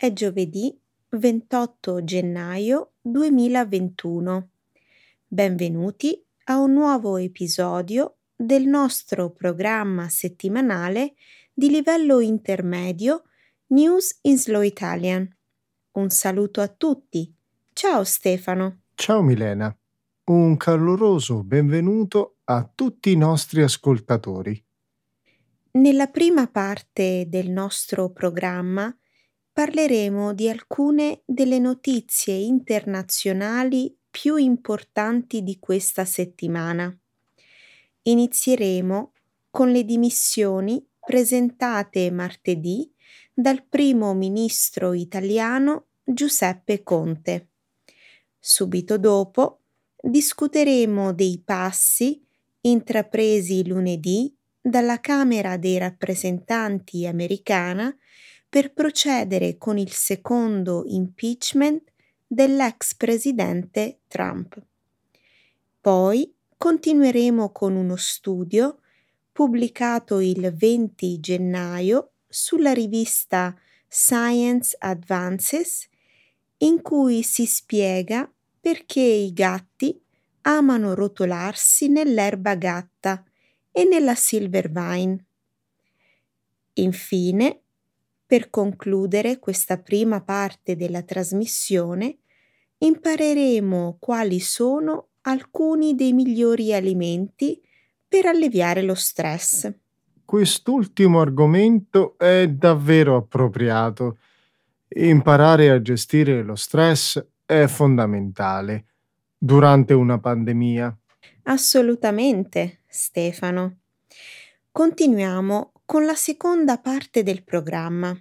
È giovedì 28 gennaio 2021. Benvenuti a un nuovo episodio del nostro programma settimanale di livello intermedio News in Slow Italian. Un saluto a tutti. Ciao Stefano. Ciao Milena. Un caloroso benvenuto a tutti i nostri ascoltatori. Nella prima parte del nostro programma parleremo di alcune delle notizie internazionali più importanti di questa settimana. Inizieremo con le dimissioni presentate martedì dal primo ministro italiano Giuseppe Conte. Subito dopo discuteremo dei passi intrapresi lunedì dalla Camera dei rappresentanti americana per procedere con il secondo impeachment dell'ex presidente Trump. Poi continueremo con uno studio pubblicato il 20 gennaio sulla rivista Science Advances in cui si spiega perché i gatti amano rotolarsi nell'erba gatta e nella silver vine. Infine per concludere questa prima parte della trasmissione, impareremo quali sono alcuni dei migliori alimenti per alleviare lo stress. Quest'ultimo argomento è davvero appropriato. Imparare a gestire lo stress è fondamentale durante una pandemia. Assolutamente, Stefano. Continuiamo con la seconda parte del programma.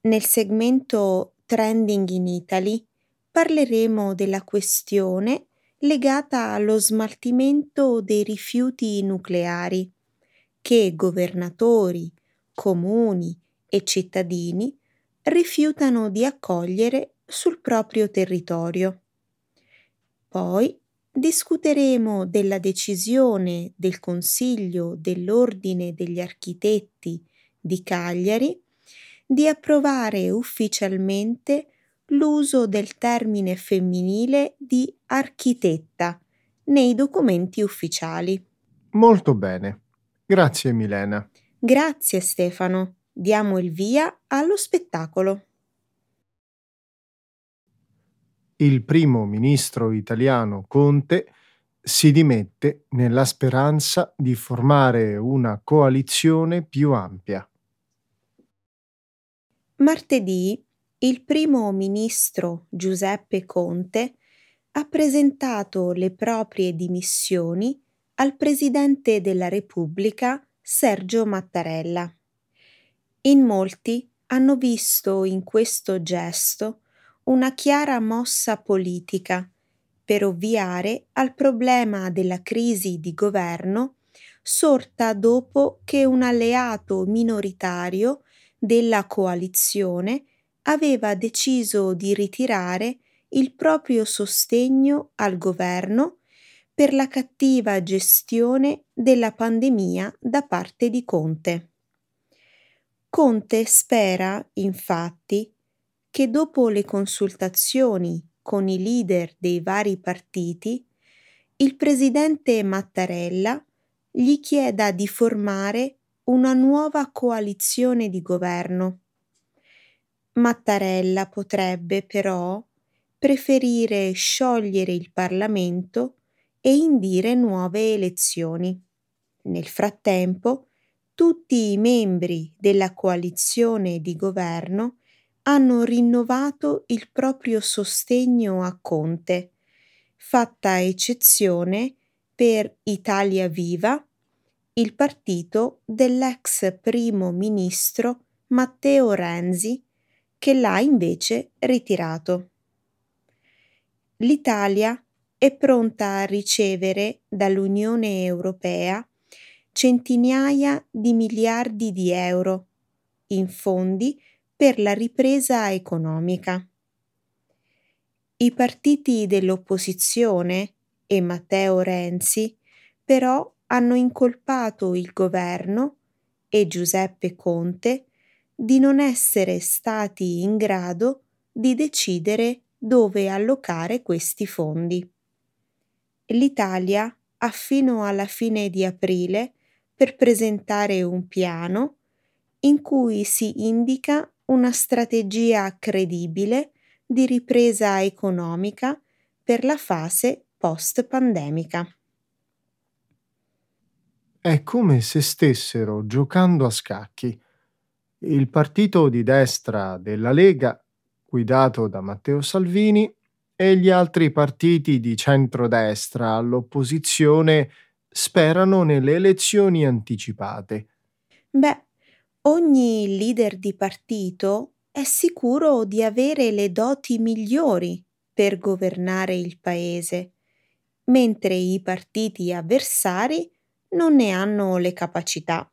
Nel segmento Trending in Italy parleremo della questione legata allo smaltimento dei rifiuti nucleari che governatori, comuni e cittadini rifiutano di accogliere sul proprio territorio. Poi discuteremo della decisione del Consiglio dell'Ordine degli Architetti di Cagliari di approvare ufficialmente l'uso del termine femminile di architetta nei documenti ufficiali. Molto bene. Grazie Milena. Grazie Stefano. Diamo il via allo spettacolo. Il primo ministro italiano Conte si dimette nella speranza di formare una coalizione più ampia. Martedì il primo ministro Giuseppe Conte ha presentato le proprie dimissioni al Presidente della Repubblica Sergio Mattarella. In molti hanno visto in questo gesto una chiara mossa politica per ovviare al problema della crisi di governo sorta dopo che un alleato minoritario della coalizione aveva deciso di ritirare il proprio sostegno al governo per la cattiva gestione della pandemia da parte di Conte. Conte spera, infatti, che dopo le consultazioni con i leader dei vari partiti, il presidente Mattarella gli chieda di formare una nuova coalizione di governo. Mattarella potrebbe però preferire sciogliere il Parlamento e indire nuove elezioni. Nel frattempo, tutti i membri della coalizione di governo hanno rinnovato il proprio sostegno a Conte, fatta eccezione per Italia Viva, il partito dell'ex primo ministro Matteo Renzi, che l'ha invece ritirato. L'Italia è pronta a ricevere dall'Unione Europea centinaia di miliardi di euro in fondi per la ripresa economica. I partiti dell'opposizione e Matteo Renzi però hanno incolpato il governo e Giuseppe Conte di non essere stati in grado di decidere dove allocare questi fondi. L'Italia ha fino alla fine di aprile per presentare un piano in cui si indica una strategia credibile di ripresa economica per la fase post-pandemica. È come se stessero giocando a scacchi. Il partito di destra della Lega, guidato da Matteo Salvini, e gli altri partiti di centrodestra all'opposizione sperano nelle elezioni anticipate. Beh, ogni leader di partito è sicuro di avere le doti migliori per governare il paese, mentre i partiti avversari non ne hanno le capacità.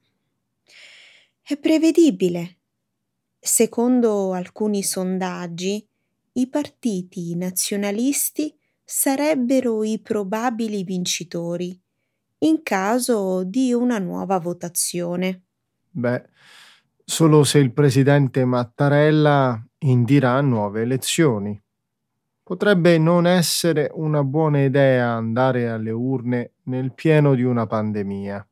È prevedibile. Secondo alcuni sondaggi, i partiti nazionalisti sarebbero i probabili vincitori in caso di una nuova votazione. Beh, solo se il presidente Mattarella indirà nuove elezioni. Potrebbe non essere una buona idea andare alle urne nel pieno di una pandemia.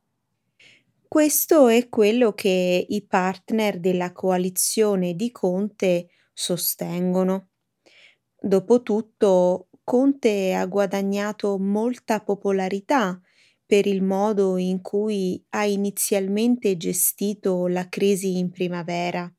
Questo è quello che i partner della coalizione di Conte sostengono. Dopotutto, Conte ha guadagnato molta popolarità per il modo in cui ha inizialmente gestito la crisi in primavera.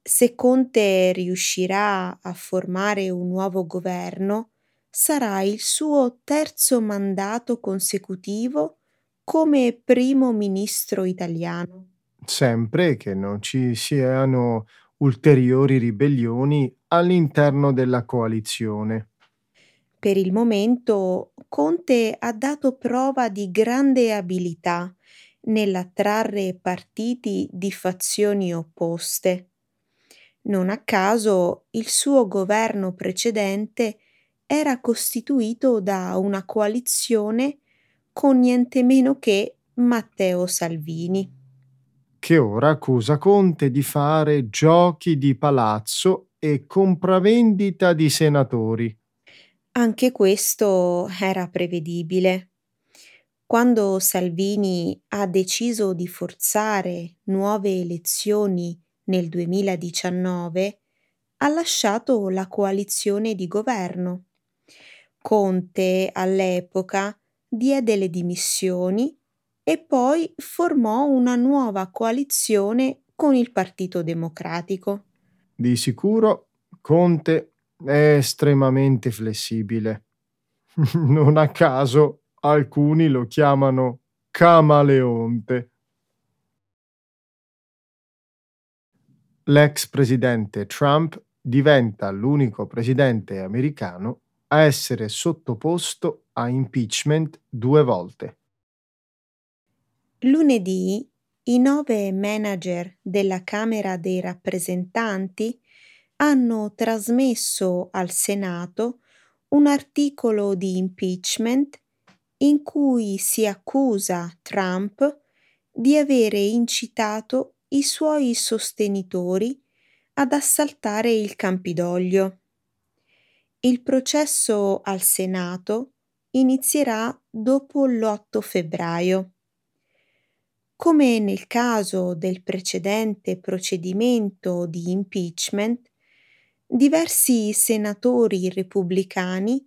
Se Conte riuscirà a formare un nuovo governo, sarà il suo terzo mandato consecutivo come primo ministro italiano. Sempre che non ci siano ulteriori ribellioni all'interno della coalizione. Per il momento Conte ha dato prova di grande abilità nell'attrarre partiti di fazioni opposte. Non a caso il suo governo precedente era costituito da una coalizione con niente meno che Matteo Salvini. che ora accusa Conte di fare giochi di palazzo e compravendita di senatori. Anche questo era prevedibile. Quando Salvini ha deciso di forzare nuove elezioni nel 2019, ha lasciato la coalizione di governo. Conte all'epoca diede le dimissioni e poi formò una nuova coalizione con il Partito Democratico. Di sicuro Conte è estremamente flessibile. non a caso alcuni lo chiamano camaleonte. L'ex presidente Trump diventa l'unico presidente americano a essere sottoposto a impeachment due volte. Lunedì i nove manager della Camera dei rappresentanti hanno trasmesso al Senato un articolo di impeachment in cui si accusa Trump di avere incitato i suoi sostenitori ad assaltare il Campidoglio. Il processo al Senato inizierà dopo l'8 febbraio. Come nel caso del precedente procedimento di impeachment, diversi senatori repubblicani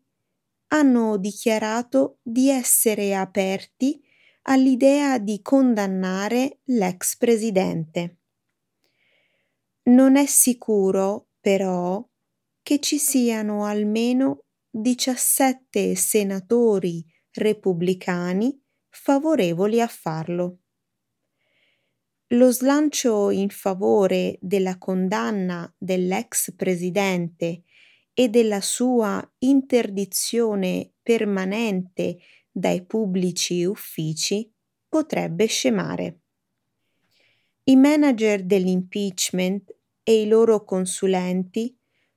hanno dichiarato di essere aperti all'idea di condannare l'ex presidente. Non è sicuro, però, che ci siano almeno 17 senatori repubblicani favorevoli a farlo. Lo slancio in favore della condanna dell'ex presidente e della sua interdizione permanente dai pubblici uffici potrebbe scemare. I manager dell'impeachment e i loro consulenti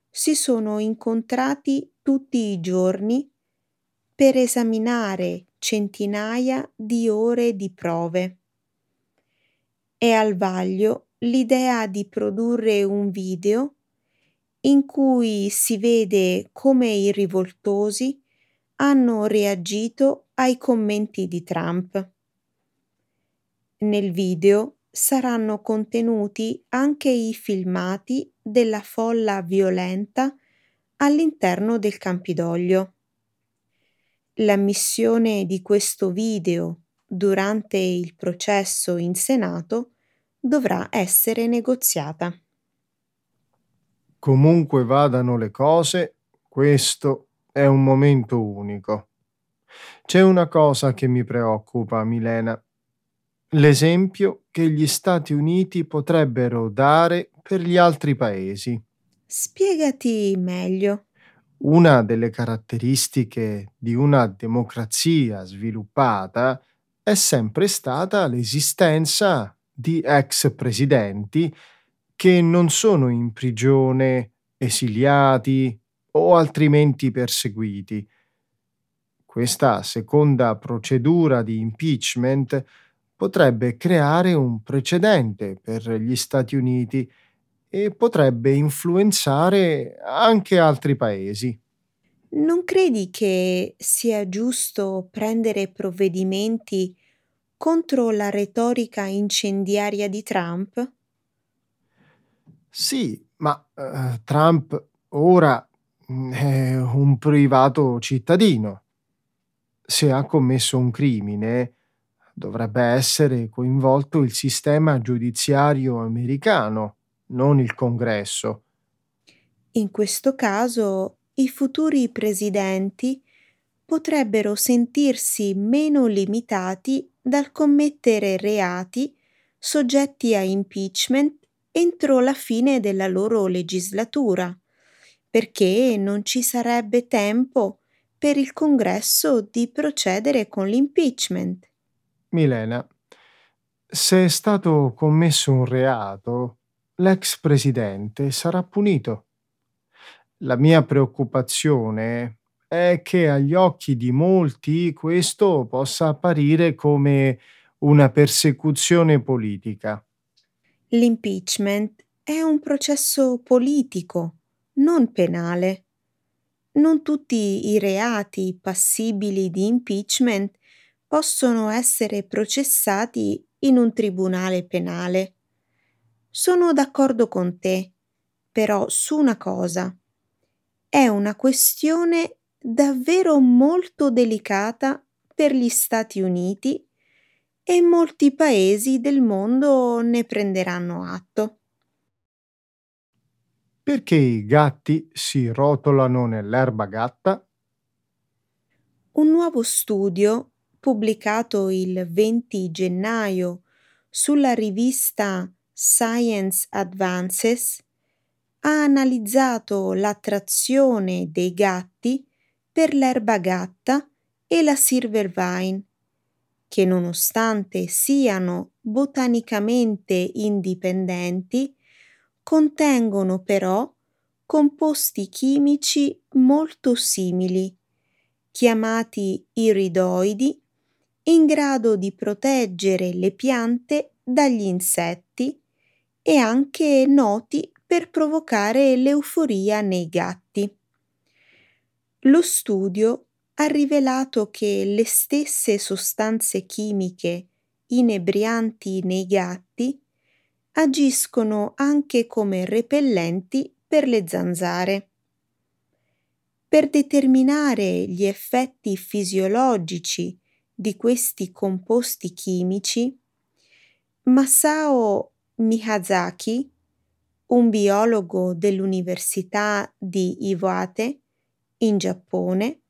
si sono incontrati tutti i giorni per esaminare centinaia di ore di prove. È al vaglio l'idea di produrre un video in cui si vede come i rivoltosi hanno reagito ai commenti di Trump. Nel video saranno contenuti anche i filmati della folla violenta all'interno del Campidoglio. L'ammissione di questo video durante il processo in Senato dovrà essere negoziata. Comunque vadano le cose, questo è un momento unico. C'è una cosa che mi preoccupa, Milena. L'esempio che gli Stati Uniti potrebbero dare per gli altri paesi. Spiegati meglio. Una delle caratteristiche di una democrazia sviluppata è sempre stata l'esistenza di ex presidenti che non sono in prigione, esiliati o altrimenti perseguiti. Questa seconda procedura di impeachment potrebbe creare un precedente per gli Stati Uniti e potrebbe influenzare anche altri paesi. Non credi che sia giusto prendere provvedimenti contro la retorica incendiaria di Trump? Sì, ma eh, Trump ora mm, è un privato cittadino. Se ha commesso un crimine, dovrebbe essere coinvolto il sistema giudiziario americano non il Congresso. In questo caso i futuri presidenti potrebbero sentirsi meno limitati dal commettere reati soggetti a impeachment entro la fine della loro legislatura, perché non ci sarebbe tempo per il Congresso di procedere con l'impeachment. Milena, se è stato commesso un reato, l'ex presidente sarà punito. La mia preoccupazione è che agli occhi di molti questo possa apparire come una persecuzione politica. L'impeachment è un processo politico, non penale. Non tutti i reati passibili di impeachment possono essere processati in un tribunale penale. Sono d'accordo con te, però su una cosa. È una questione davvero molto delicata per gli Stati Uniti e molti paesi del mondo ne prenderanno atto. Perché i gatti si rotolano nell'erba gatta? Un nuovo studio pubblicato il 20 gennaio sulla rivista Science Advances ha analizzato l'attrazione dei gatti per l'erba gatta e la silver vine, che nonostante siano botanicamente indipendenti, contengono però composti chimici molto simili, chiamati iridoidi, in grado di proteggere le piante dagli insetti e anche noti per provocare l'euforia nei gatti. Lo studio ha rivelato che le stesse sostanze chimiche inebrianti nei gatti agiscono anche come repellenti per le zanzare. Per determinare gli effetti fisiologici di questi composti chimici, Masao Miyazaki, un biologo dell'Università di Iwate in Giappone,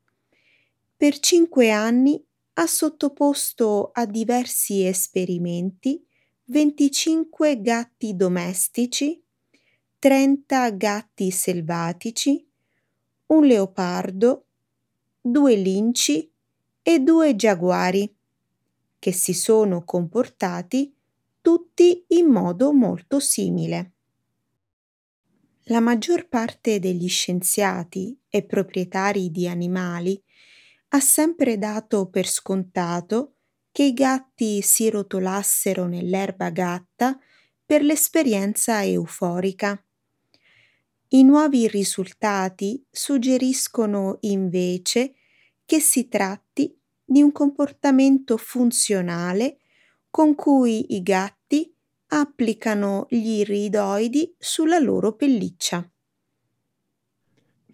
per cinque anni ha sottoposto a diversi esperimenti 25 gatti domestici, 30 gatti selvatici, un leopardo, due linci e due giaguari, che si sono comportati tutti in modo molto simile. La maggior parte degli scienziati e proprietari di animali ha sempre dato per scontato che i gatti si rotolassero nell'erba gatta per l'esperienza euforica. I nuovi risultati suggeriscono invece che si tratti di un comportamento funzionale con cui i gatti applicano gli iridoidi sulla loro pelliccia.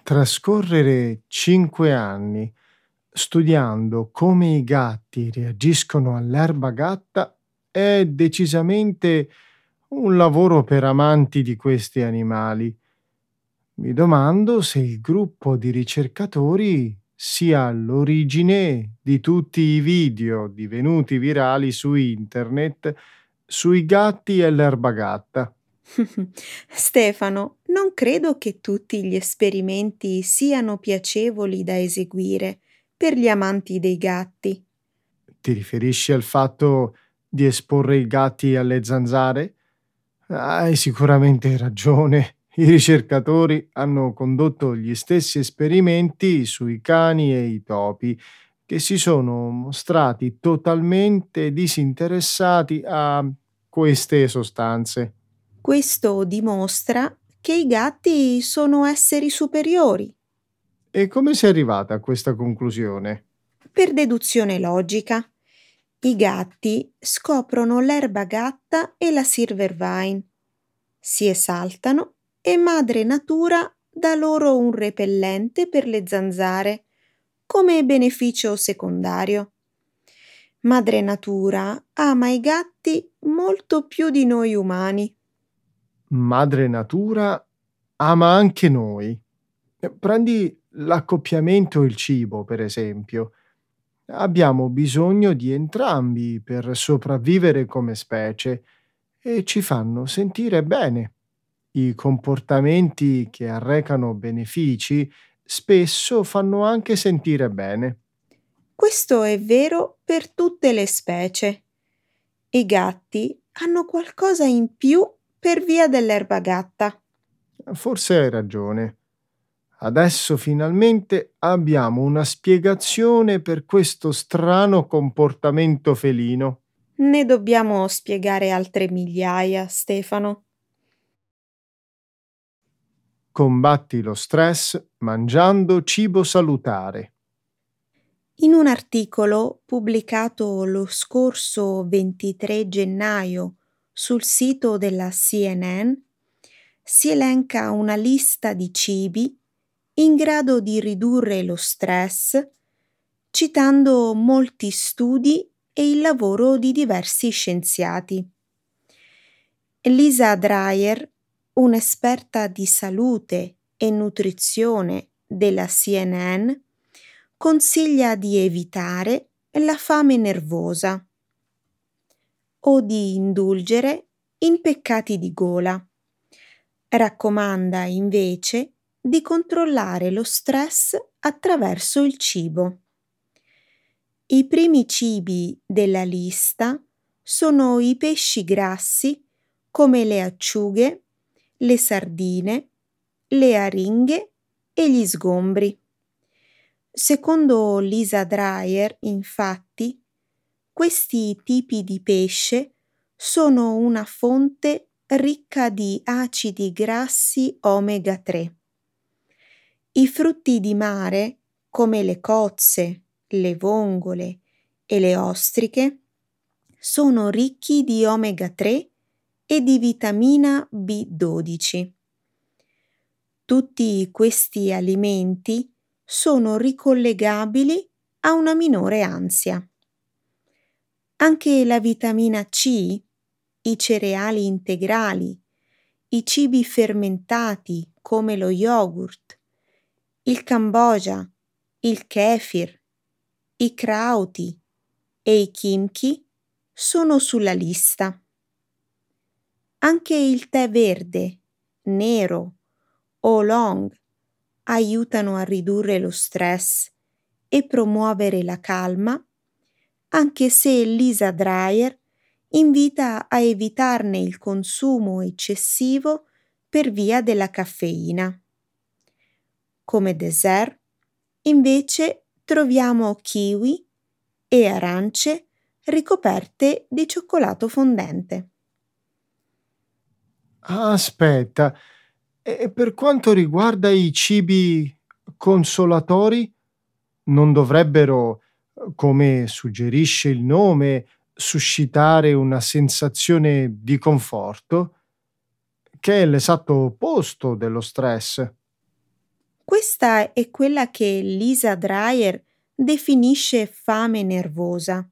Trascorrere cinque anni studiando come i gatti reagiscono all'erba gatta è decisamente un lavoro per amanti di questi animali. Mi domando se il gruppo di ricercatori sia all'origine di tutti i video divenuti virali su internet sui gatti e l'erba gatta. Stefano, non credo che tutti gli esperimenti siano piacevoli da eseguire per gli amanti dei gatti. Ti riferisci al fatto di esporre i gatti alle zanzare? Hai sicuramente ragione. I ricercatori hanno condotto gli stessi esperimenti sui cani e i topi, che si sono mostrati totalmente disinteressati a queste sostanze. Questo dimostra che i gatti sono esseri superiori. E come sei arrivata a questa conclusione? Per deduzione logica. I gatti scoprono l'erba gatta e la silvervine. Si esaltano e madre natura dà loro un repellente per le zanzare come beneficio secondario. Madre natura ama i gatti molto più di noi umani. Madre natura ama anche noi. Prendi l'accoppiamento e il cibo, per esempio. Abbiamo bisogno di entrambi per sopravvivere come specie e ci fanno sentire bene. I comportamenti che arrecano benefici spesso fanno anche sentire bene. Questo è vero per tutte le specie. I gatti hanno qualcosa in più per via dell'erba gatta. Forse hai ragione. Adesso finalmente abbiamo una spiegazione per questo strano comportamento felino. Ne dobbiamo spiegare altre migliaia, Stefano. Combatti lo stress mangiando cibo salutare. In un articolo pubblicato lo scorso 23 gennaio sul sito della CNN si elenca una lista di cibi in grado di ridurre lo stress, citando molti studi e il lavoro di diversi scienziati. Lisa Dreyer un'esperta di salute e nutrizione della CNN, consiglia di evitare la fame nervosa o di indulgere in peccati di gola. Raccomanda invece di controllare lo stress attraverso il cibo. I primi cibi della lista sono i pesci grassi come le acciughe, le sardine, le aringhe e gli sgombri. Secondo Lisa Dreyer, infatti, questi tipi di pesce sono una fonte ricca di acidi grassi omega 3. I frutti di mare, come le cozze, le vongole e le ostriche, sono ricchi di omega 3 e di vitamina B12. Tutti questi alimenti sono ricollegabili a una minore ansia. Anche la vitamina C, i cereali integrali, i cibi fermentati come lo yogurt, il cambogia, il kefir, i krauti e i kimchi sono sulla lista. Anche il tè verde, nero o long aiutano a ridurre lo stress e promuovere la calma, anche se Lisa Dreyer invita a evitarne il consumo eccessivo per via della caffeina. Come dessert, invece, troviamo kiwi e arance ricoperte di cioccolato fondente. Aspetta, e per quanto riguarda i cibi consolatori, non dovrebbero, come suggerisce il nome, suscitare una sensazione di conforto, che è l'esatto opposto dello stress. Questa è quella che Lisa Dreyer definisce fame nervosa.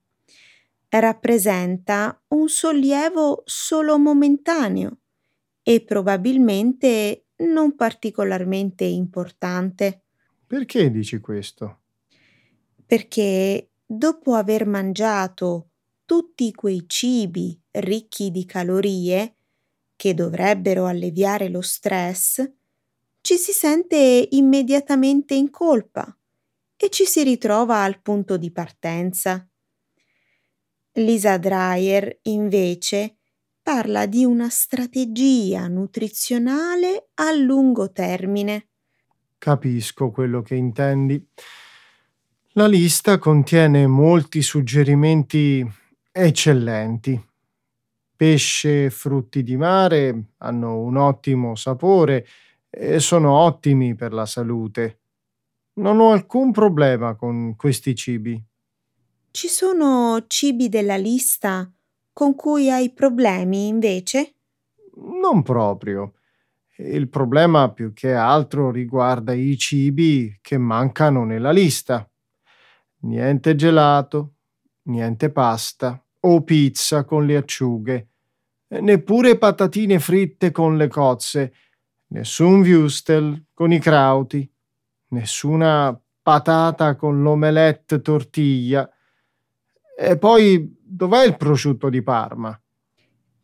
Rappresenta un sollievo solo momentaneo e probabilmente non particolarmente importante. Perché dici questo? Perché dopo aver mangiato tutti quei cibi ricchi di calorie che dovrebbero alleviare lo stress, ci si sente immediatamente in colpa e ci si ritrova al punto di partenza. Lisa Dreyer, invece, parla di una strategia nutrizionale a lungo termine. Capisco quello che intendi. La lista contiene molti suggerimenti eccellenti. Pesce e frutti di mare hanno un ottimo sapore e sono ottimi per la salute. Non ho alcun problema con questi cibi. Ci sono cibi della lista con cui hai problemi, invece? Non proprio. Il problema più che altro riguarda i cibi che mancano nella lista. Niente gelato, niente pasta o pizza con le acciughe, neppure patatine fritte con le cozze nessun Wustel con i crauti, nessuna patata con l'omelette tortiglia. E poi dov'è il prosciutto di Parma?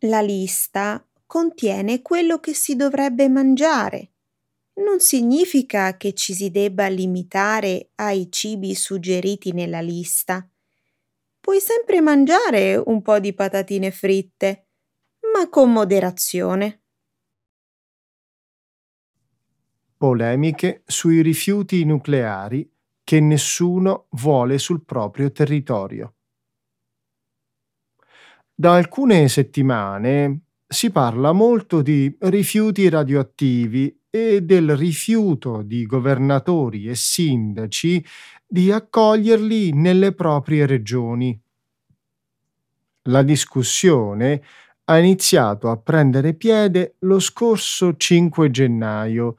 La lista contiene quello che si dovrebbe mangiare. Non significa che ci si debba limitare ai cibi suggeriti nella lista. Puoi sempre mangiare un po' di patatine fritte, ma con moderazione. polemiche sui rifiuti nucleari che nessuno vuole sul proprio territorio. Da alcune settimane si parla molto di rifiuti radioattivi e del rifiuto di governatori e sindaci di accoglierli nelle proprie regioni. La discussione ha iniziato a prendere piede lo scorso 5 gennaio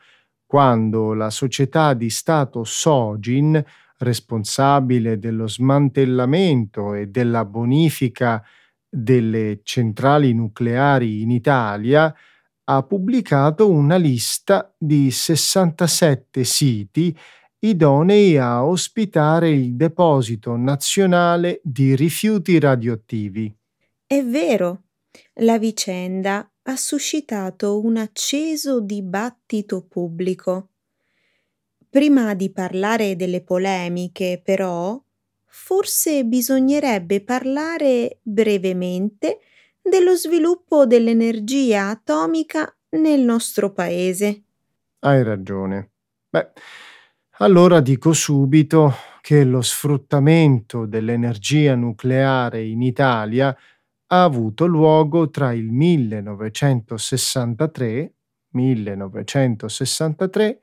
quando la società di Stato Sogin, responsabile dello smantellamento e della bonifica delle centrali nucleari in Italia, ha pubblicato una lista di 67 siti idonei a ospitare il deposito nazionale di rifiuti radioattivi. È vero, la vicenda ha suscitato un acceso dibattito pubblico. Prima di parlare delle polemiche, però, forse bisognerebbe parlare brevemente dello sviluppo dell'energia atomica nel nostro paese. Hai ragione. Beh, allora dico subito che lo sfruttamento dell'energia nucleare in Italia ha avuto luogo tra il 1963, 1963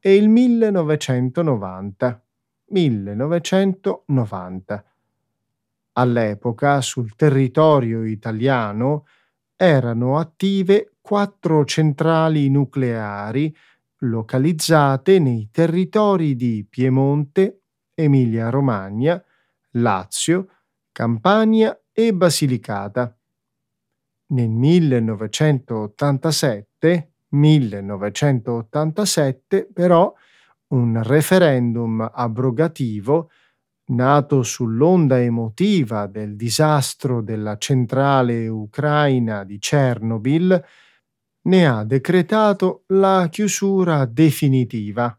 e il 1990. 1990. All'epoca sul territorio italiano erano attive quattro centrali nucleari localizzate nei territori di Piemonte, Emilia-Romagna, Lazio, Campania e Basilicata. Nel 1987, 1987 però un referendum abrogativo nato sull'onda emotiva del disastro della centrale ucraina di Chernobyl, ne ha decretato la chiusura definitiva.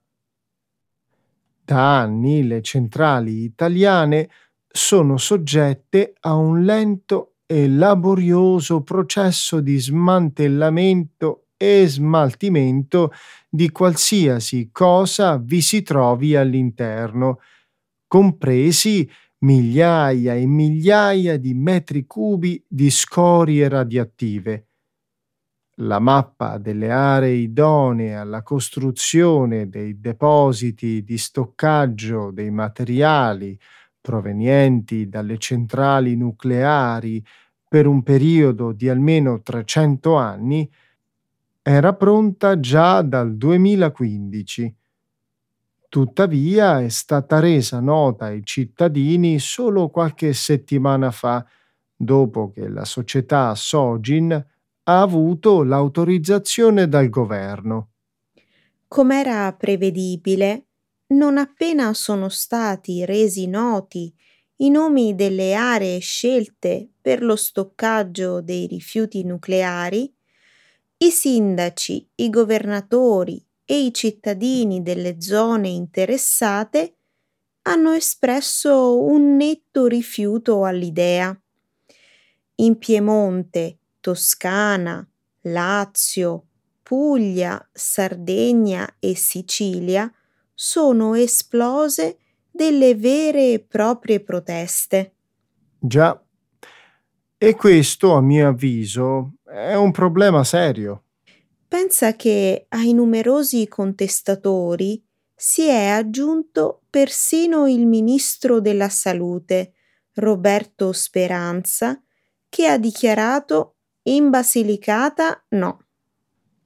Da anni le centrali italiane sono soggette a un lento e laborioso processo di smantellamento e smaltimento di qualsiasi cosa vi si trovi all'interno, compresi migliaia e migliaia di metri cubi di scorie radioattive. la mappa delle aree idonee alla costruzione dei depositi di stoccaggio dei materiali provenienti dalle centrali nucleari per un periodo di almeno 300 anni era pronta già dal 2015. Tuttavia è stata resa nota ai cittadini solo qualche settimana fa, dopo che la società Sogin ha avuto l'autorizzazione dal governo. Com'era prevedibile, non appena sono stati resi noti i nomi delle aree scelte per lo stoccaggio dei rifiuti nucleari, i sindaci, i governatori e i cittadini delle zone interessate hanno espresso un netto rifiuto all'idea. In Piemonte, Toscana, Lazio, Puglia, Sardegna e Sicilia sono esplose delle vere e proprie proteste. Già, e questo, a mio avviso, è un problema serio. Pensa che ai numerosi contestatori si è aggiunto persino il ministro della Salute, Roberto Speranza, che ha dichiarato in Basilicata no.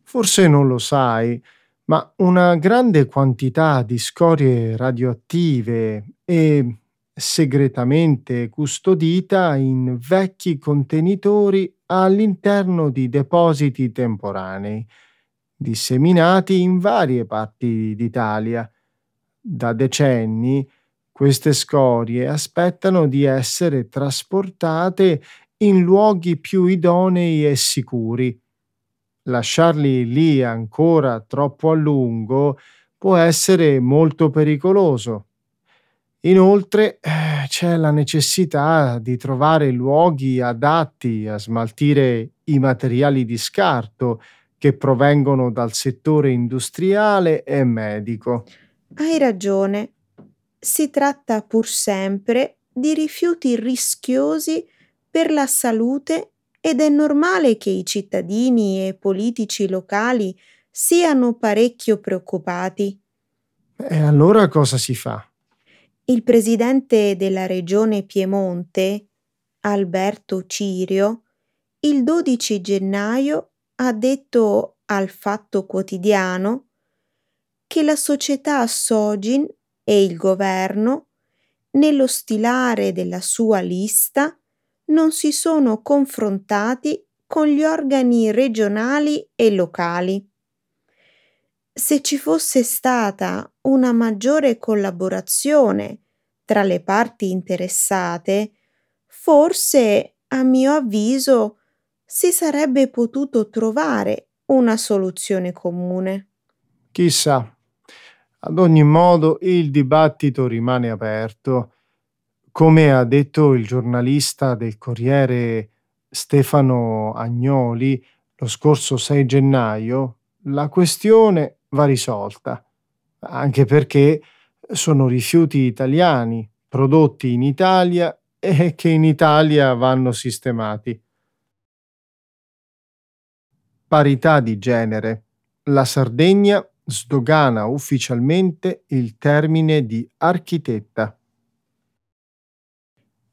Forse non lo sai, ma una grande quantità di scorie radioattive e segretamente custodita in vecchi contenitori all'interno di depositi temporanei, disseminati in varie parti d'Italia. Da decenni queste scorie aspettano di essere trasportate in luoghi più idonei e sicuri. Lasciarli lì ancora troppo a lungo può essere molto pericoloso. Inoltre eh, c'è la necessità di trovare luoghi adatti a smaltire i materiali di scarto che provengono dal settore industriale e medico. Hai ragione. Si tratta pur sempre di rifiuti rischiosi per la salute ed è normale che i cittadini e politici locali siano parecchio preoccupati. E allora cosa si fa? Il presidente della regione Piemonte, Alberto Cirio, il 12 gennaio ha detto al Fatto Quotidiano che la società Sogin e il governo, nello stilare della sua lista, non si sono confrontati con gli organi regionali e locali. Se ci fosse stata una maggiore collaborazione tra le parti interessate, forse, a mio avviso, si sarebbe potuto trovare una soluzione comune. Chissà. Ad ogni modo il dibattito rimane aperto come ha detto il giornalista del Corriere Stefano Agnoli lo scorso 6 gennaio, la questione va risolta, anche perché sono rifiuti italiani prodotti in Italia e che in Italia vanno sistemati. Parità di genere. La Sardegna sdogana ufficialmente il termine di architetta.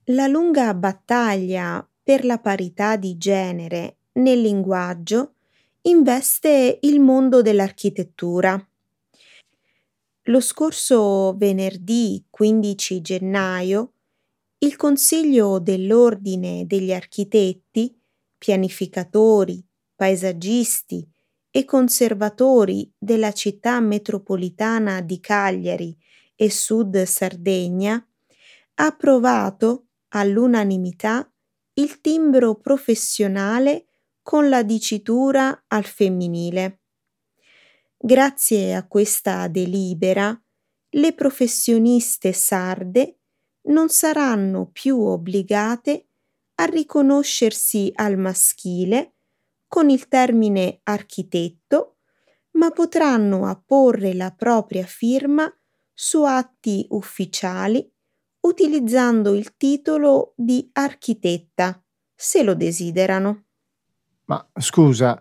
La lunga battaglia per la parità di genere nel linguaggio investe il mondo dell'architettura. Lo scorso venerdì 15 gennaio il Consiglio dell'Ordine degli Architetti, pianificatori, paesaggisti e conservatori della città metropolitana di Cagliari e Sud Sardegna ha approvato all'unanimità il timbro professionale con la dicitura al femminile. Grazie a questa delibera, le professioniste sarde non saranno più obbligate a riconoscersi al maschile con il termine architetto, ma potranno apporre la propria firma su atti ufficiali utilizzando il titolo di architetta, se lo desiderano. Ma scusa,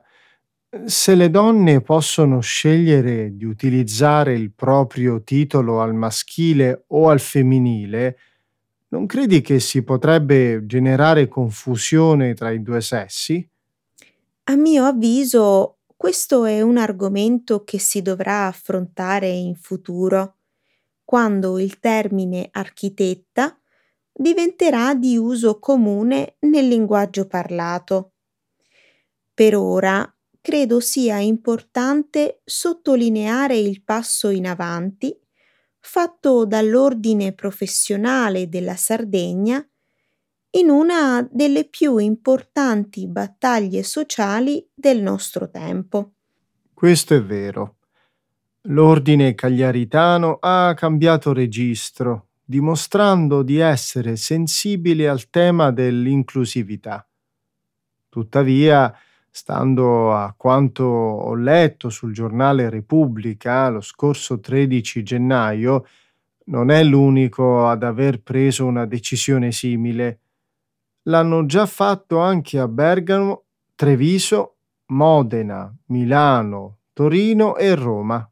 Se le donne possono scegliere di utilizzare il proprio titolo al maschile o al femminile, non credi che si potrebbe generare confusione tra i due sessi? A mio avviso, questo è un argomento che si dovrà affrontare in futuro, quando il termine architetta diventerà di uso comune nel linguaggio parlato. Per ora credo sia importante sottolineare il passo in avanti fatto dall'ordine professionale della Sardegna in una delle più importanti battaglie sociali del nostro tempo. Questo è vero. L'ordine cagliaritano ha cambiato registro, dimostrando di essere sensibile al tema dell'inclusività. Tuttavia, stando a quanto ho letto sul giornale Repubblica lo scorso 13 gennaio, non è l'unico ad aver preso una decisione simile. L'hanno già fatto anche a Bergamo, Treviso, Modena, Milano, Torino e Roma.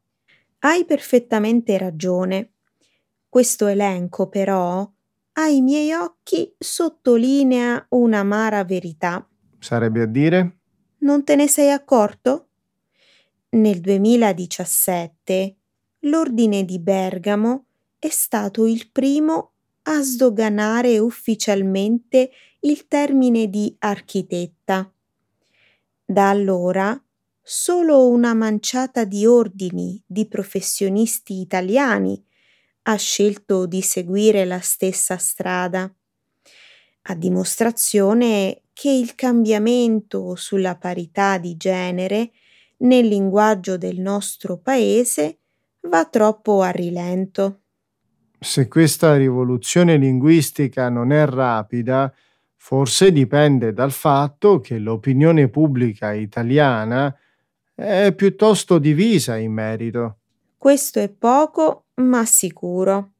Hai perfettamente ragione. Questo elenco, però, ai miei occhi sottolinea un'amara verità. Sarebbe a dire? Non te ne sei accorto? Nel 2017 l'Ordine di Bergamo è stato il primo a sdoganare ufficialmente il termine di architetta. Da allora solo una manciata di ordini di professionisti italiani ha scelto di seguire la stessa strada, a dimostrazione che il cambiamento sulla parità di genere nel linguaggio del nostro paese va troppo a rilento. Se questa rivoluzione linguistica non è rapida, forse dipende dal fatto che l'opinione pubblica italiana è piuttosto divisa in merito. Questo è poco, ma sicuro.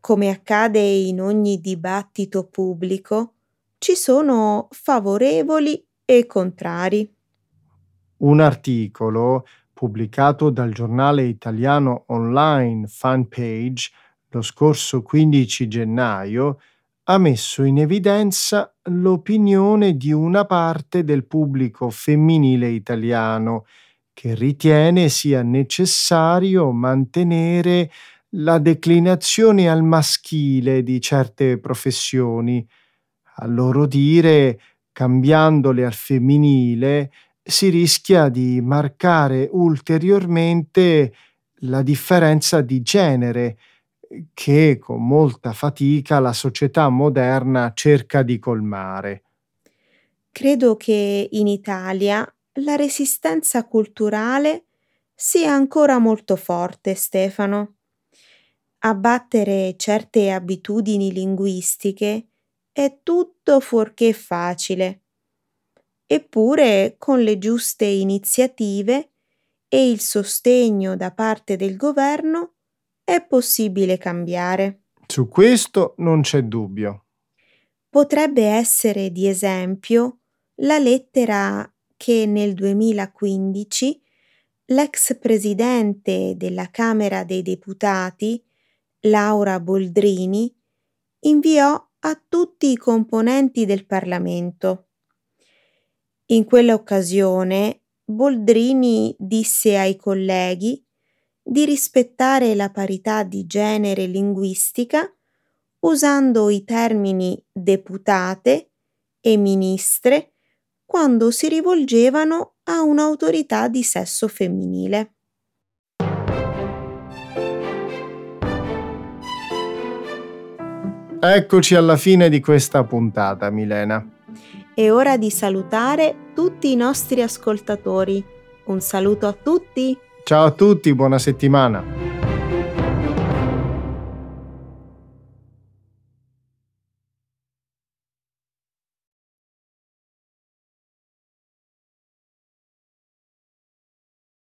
Come accade in ogni dibattito pubblico, ci sono favorevoli e contrari. Un articolo pubblicato dal giornale italiano online Fanpage lo scorso 15 gennaio ha messo in evidenza l'opinione di una parte del pubblico femminile italiano che ritiene sia necessario mantenere la declinazione al maschile di certe professioni. A loro dire, cambiandole al femminile, si rischia di marcare ulteriormente la differenza di genere che con molta fatica la società moderna cerca di colmare. Credo che in Italia la resistenza culturale sia ancora molto forte, Stefano. Abbattere certe abitudini linguistiche è tutto fuorché facile. Eppure, con le giuste iniziative e il sostegno da parte del governo, è possibile cambiare. Su questo non c'è dubbio. Potrebbe essere di esempio la lettera che nel 2015 l'ex presidente della Camera dei Deputati, Laura Boldrini, inviò a tutti i componenti del Parlamento. In quell'occasione Boldrini disse ai colleghi di rispettare la parità di genere linguistica usando i termini deputate e ministre quando si rivolgevano a un'autorità di sesso femminile. Eccoci alla fine di questa puntata, Milena. È ora di salutare tutti i nostri ascoltatori. Un saluto a tutti! Ciao a tutti, buona settimana.